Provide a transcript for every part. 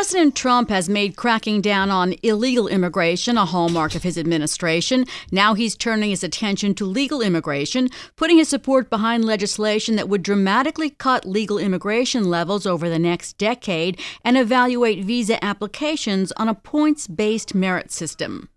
President Trump has made cracking down on illegal immigration a hallmark of his administration. Now he's turning his attention to legal immigration, putting his support behind legislation that would dramatically cut legal immigration levels over the next decade and evaluate visa applications on a points based merit system.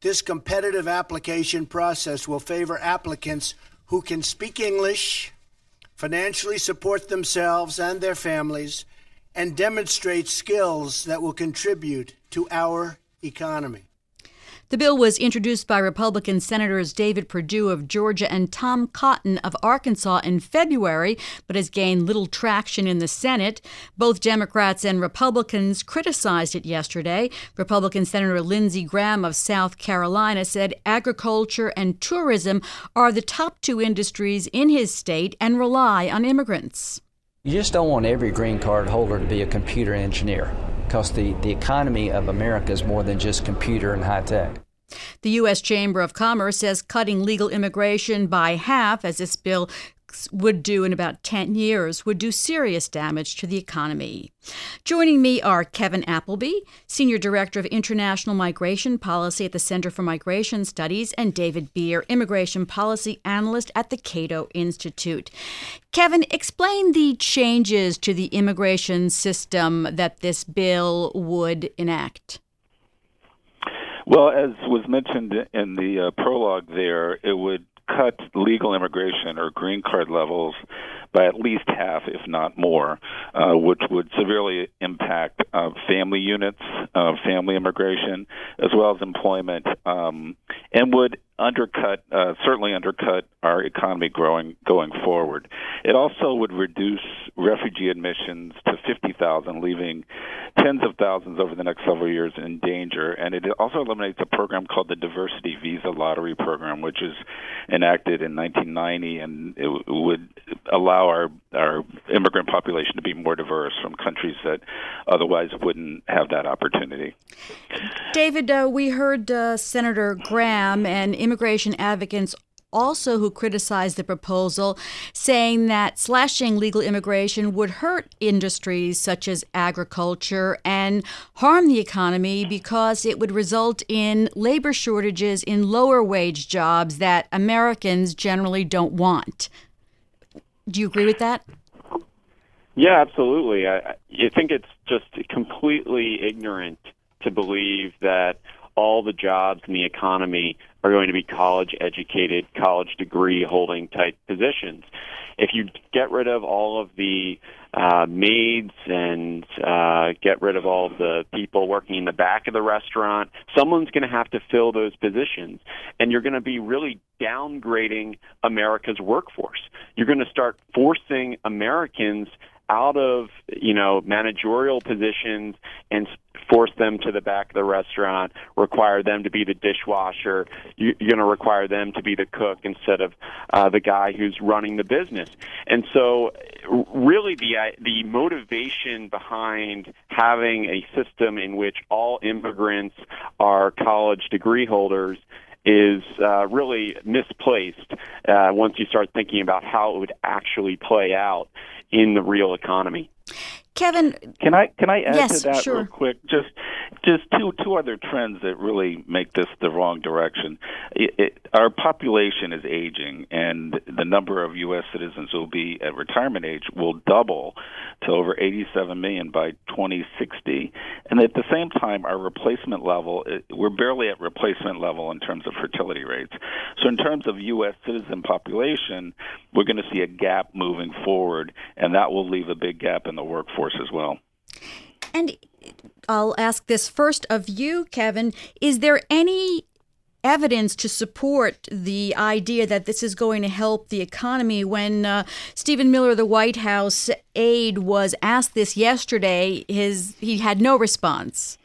This competitive application process will favor applicants who can speak English, financially support themselves and their families and demonstrate skills that will contribute to our economy. The bill was introduced by Republican Senators David Perdue of Georgia and Tom Cotton of Arkansas in February, but has gained little traction in the Senate. Both Democrats and Republicans criticized it yesterday. Republican Senator Lindsey Graham of South Carolina said agriculture and tourism are the top two industries in his state and rely on immigrants. You just don't want every green card holder to be a computer engineer because the, the economy of America is more than just computer and high tech. The U.S. Chamber of Commerce says cutting legal immigration by half, as this bill would do in about 10 years would do serious damage to the economy. Joining me are Kevin Appleby, Senior Director of International Migration Policy at the Center for Migration Studies, and David Bier, Immigration Policy Analyst at the Cato Institute. Kevin, explain the changes to the immigration system that this bill would enact. Well, as was mentioned in the uh, prologue there, it would cut legal immigration or green card levels by at least half, if not more, uh, which would severely impact uh, family units, uh, family immigration, as well as employment, um, and would undercut, uh, certainly undercut our economy growing going forward. It also would reduce refugee admissions to 50,000, leaving tens of thousands over the next several years in danger. And it also eliminates a program called the Diversity Visa Lottery Program, which was enacted in 1990, and it would allow our our immigrant population to be more diverse from countries that otherwise wouldn't have that opportunity. David, uh, we heard uh, Senator Graham and immigration advocates also who criticized the proposal, saying that slashing legal immigration would hurt industries such as agriculture and harm the economy because it would result in labor shortages in lower wage jobs that Americans generally don't want. Do you agree with that? Yeah, absolutely. I, I think it's just completely ignorant to believe that all the jobs in the economy are going to be college educated, college degree holding type positions. If you get rid of all of the uh, maids and uh, get rid of all of the people working in the back of the restaurant, someone's going to have to fill those positions. And you're going to be really downgrading America's workforce. You're going to start forcing Americans out of you know managerial positions and force them to the back of the restaurant, require them to be the dishwasher. You're going to require them to be the cook instead of uh, the guy who's running the business. And so, really, the uh, the motivation behind having a system in which all immigrants are college degree holders is uh, really misplaced uh, once you start thinking about how it would actually play out in the real economy. Kevin, can I can I add yes, to that sure. real quick? Just just two two other trends that really make this the wrong direction. It, it, our population is aging, and the number of U.S. citizens who will be at retirement age will double to over 87 million by 2060. And at the same time, our replacement level eh, we're barely at replacement level in terms of fertility rates. So in terms of U.S. citizen population, we're going to see a gap moving forward, and that will leave a big gap in the workforce as well. And I'll ask this first of you, Kevin. Is there any evidence to support the idea that this is going to help the economy when uh, Stephen Miller, the White House aide, was asked this yesterday? His he had no response.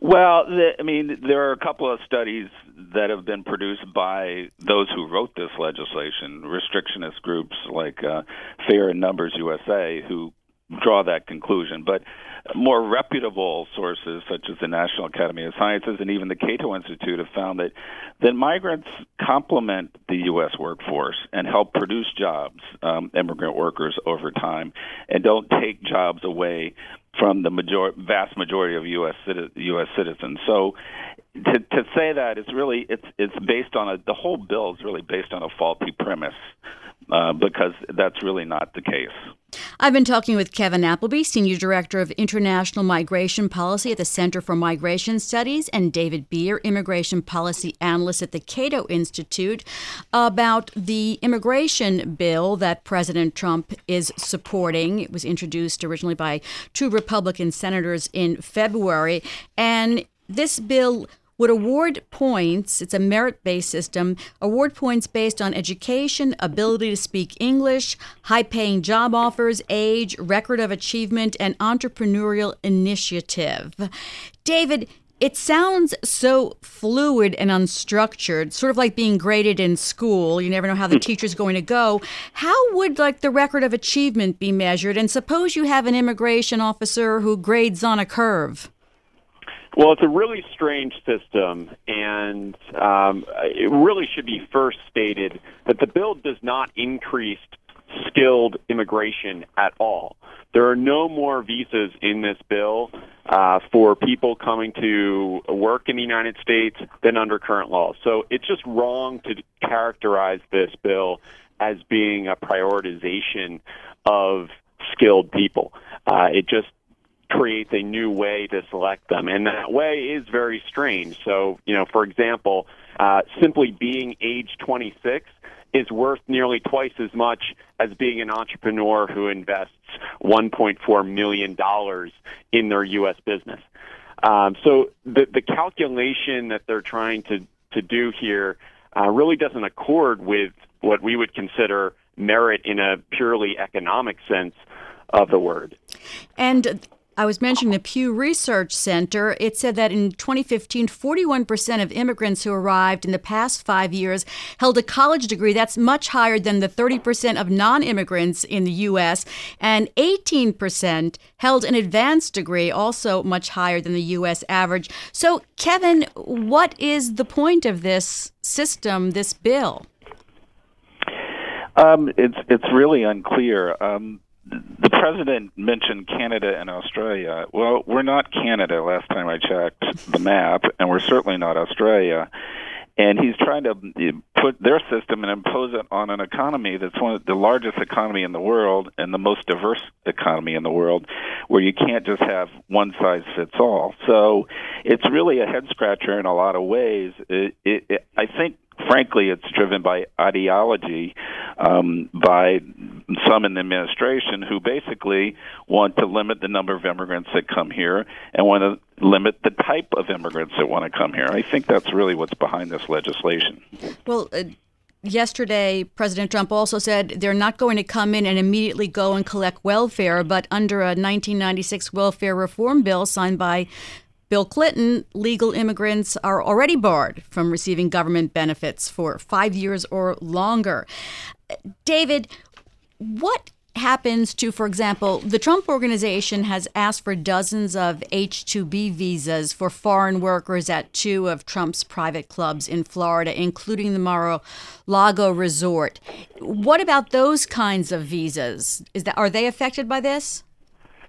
Well, the, I mean, there are a couple of studies that have been produced by those who wrote this legislation, restrictionist groups like uh, Fair and Numbers USA, who draw that conclusion. But more reputable sources, such as the National Academy of Sciences and even the Cato Institute, have found that that migrants complement the U.S. workforce and help produce jobs, um, immigrant workers over time, and don't take jobs away from the major- vast majority of U.S. Citi- U.S. citizens. So to, to say that it's really it's it's based on a the whole bill is really based on a faulty premise uh, because that's really not the case. I've been talking with Kevin Appleby, Senior Director of International Migration Policy at the Center for Migration Studies, and David Bier, Immigration Policy Analyst at the Cato Institute, about the immigration bill that President Trump is supporting. It was introduced originally by two Republican senators in February, and this bill would award points, it's a merit based system, award points based on education, ability to speak English, high paying job offers, age, record of achievement, and entrepreneurial initiative. David, it sounds so fluid and unstructured, sort of like being graded in school. You never know how the hmm. teacher's going to go. How would like the record of achievement be measured? And suppose you have an immigration officer who grades on a curve. Well, it's a really strange system, and um, it really should be first stated that the bill does not increase skilled immigration at all. There are no more visas in this bill uh, for people coming to work in the United States than under current law. So it's just wrong to characterize this bill as being a prioritization of skilled people. Uh, it just creates a new way to select them. And that way is very strange. So, you know, for example, uh, simply being age 26 is worth nearly twice as much as being an entrepreneur who invests $1.4 million in their U.S. business. Um, so the, the calculation that they're trying to, to do here uh, really doesn't accord with what we would consider merit in a purely economic sense of the word. And I was mentioning the Pew Research Center. It said that in 2015, 41% of immigrants who arrived in the past five years held a college degree. That's much higher than the 30% of non immigrants in the U.S., and 18% held an advanced degree, also much higher than the U.S. average. So, Kevin, what is the point of this system, this bill? Um, it's it's really unclear. Um, the president mentioned Canada and Australia. Well, we're not Canada last time I checked the map, and we're certainly not Australia. And he's trying to put their system and impose it on an economy that's one of the largest economy in the world and the most diverse economy in the world, where you can't just have one size fits all. So it's really a head scratcher in a lot of ways. It, it, it, I think frankly, it's driven by ideology um, by some in the administration who basically want to limit the number of immigrants that come here and want to limit the type of immigrants that want to come here. I think that's really what's behind this legislation. Well, uh, yesterday, President Trump also said they're not going to come in and immediately go and collect welfare, but under a 1996 welfare reform bill signed by Bill Clinton, legal immigrants are already barred from receiving government benefits for five years or longer. David, what happens to, for example, the Trump organization has asked for dozens of H 2B visas for foreign workers at two of Trump's private clubs in Florida, including the Mar Lago Resort. What about those kinds of visas? Is that, are they affected by this?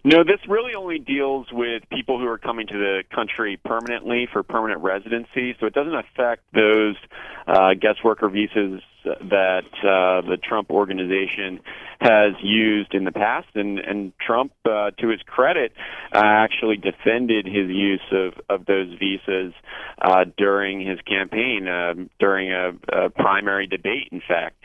No, this really only deals with people who are coming to the country permanently for permanent residency, so it doesn't affect those uh, guest worker visas that uh, the Trump organization has used in the past, and and Trump, uh, to his credit, uh, actually defended his use of of those visas uh, during his campaign, uh, during a, a primary debate, in fact.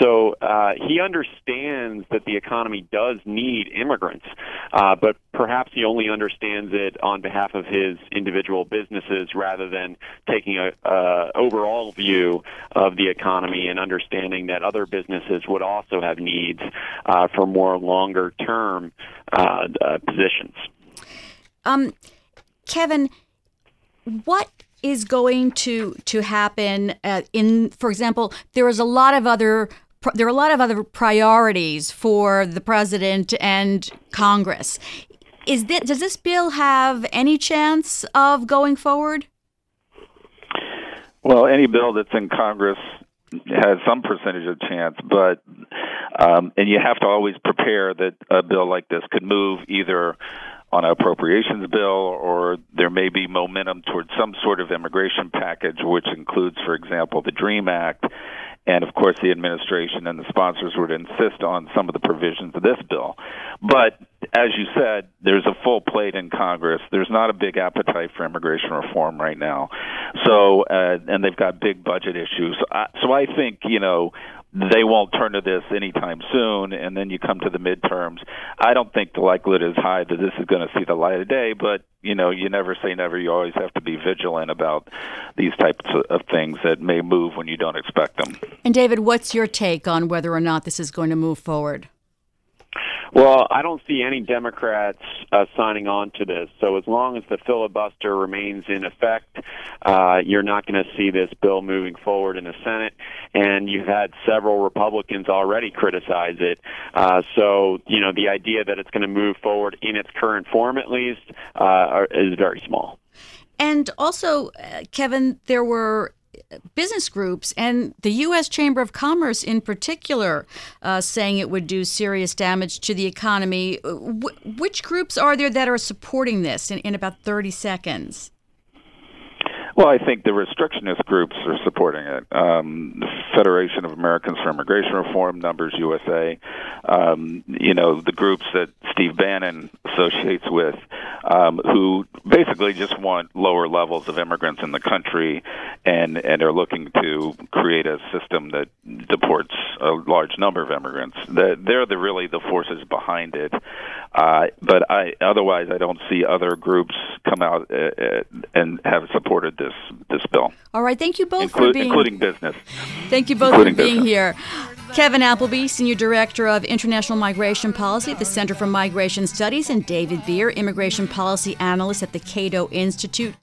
So uh, he understands that the economy does need immigrants, but perhaps he only understands it on behalf of his individual businesses rather than taking a overall view of the economy and understanding that other businesses would also have needs uh, for more longer term uh, uh, positions. Um, Kevin, what is going to to happen uh, in, for example, there is a lot of other there are a lot of other priorities for the president and Congress. Is this, does this bill have any chance of going forward? Well, any bill that's in Congress has some percentage of chance, but um, and you have to always prepare that a bill like this could move either on an appropriations bill, or there may be momentum towards some sort of immigration package, which includes, for example, the DREAM Act. And of course, the administration and the sponsors would insist on some of the provisions of this bill. But as you said, there's a full plate in Congress. There's not a big appetite for immigration reform right now. So, uh, and they've got big budget issues. So I think, you know, they won't turn to this anytime soon, and then you come to the midterms. I don't think the likelihood is high that this is going to see the light of day, but you know, you never say never. You always have to be vigilant about these types of things that may move when you don't expect them. And David, what's your take on whether or not this is going to move forward? Well, I don't see any Democrats uh, signing on to this. So as long as the filibuster remains in effect, uh, you're not going to see this bill moving forward in the Senate. And you've had several Republicans already criticize it. Uh, so you know the idea that it's going to move forward in its current form, at least, uh, is very small. And also, uh, Kevin, there were business groups and the U.S. Chamber of Commerce, in particular, uh, saying it would do serious damage to the economy. W- which groups are there that are supporting this in, in about 30 seconds? Well, I think the restrictionist groups are supporting it. Um, the Federation of Americans for Immigration Reform, Numbers USA, um, you know, the groups that Steve Bannon associates with, um, who basically just want lower levels of immigrants in the country and, and are looking to create a system that deports a large number of immigrants. They're the, really the forces behind it. Uh, but I, otherwise, I don't see other groups come out uh, uh and have supported this this bill. All right, thank you both Inclu- for being including business. Thank you both including for being business. here. Kevin Appleby, Senior Director of International Migration Policy at the Center for Migration Studies, and David Bier, Immigration Policy Analyst at the Cato Institute.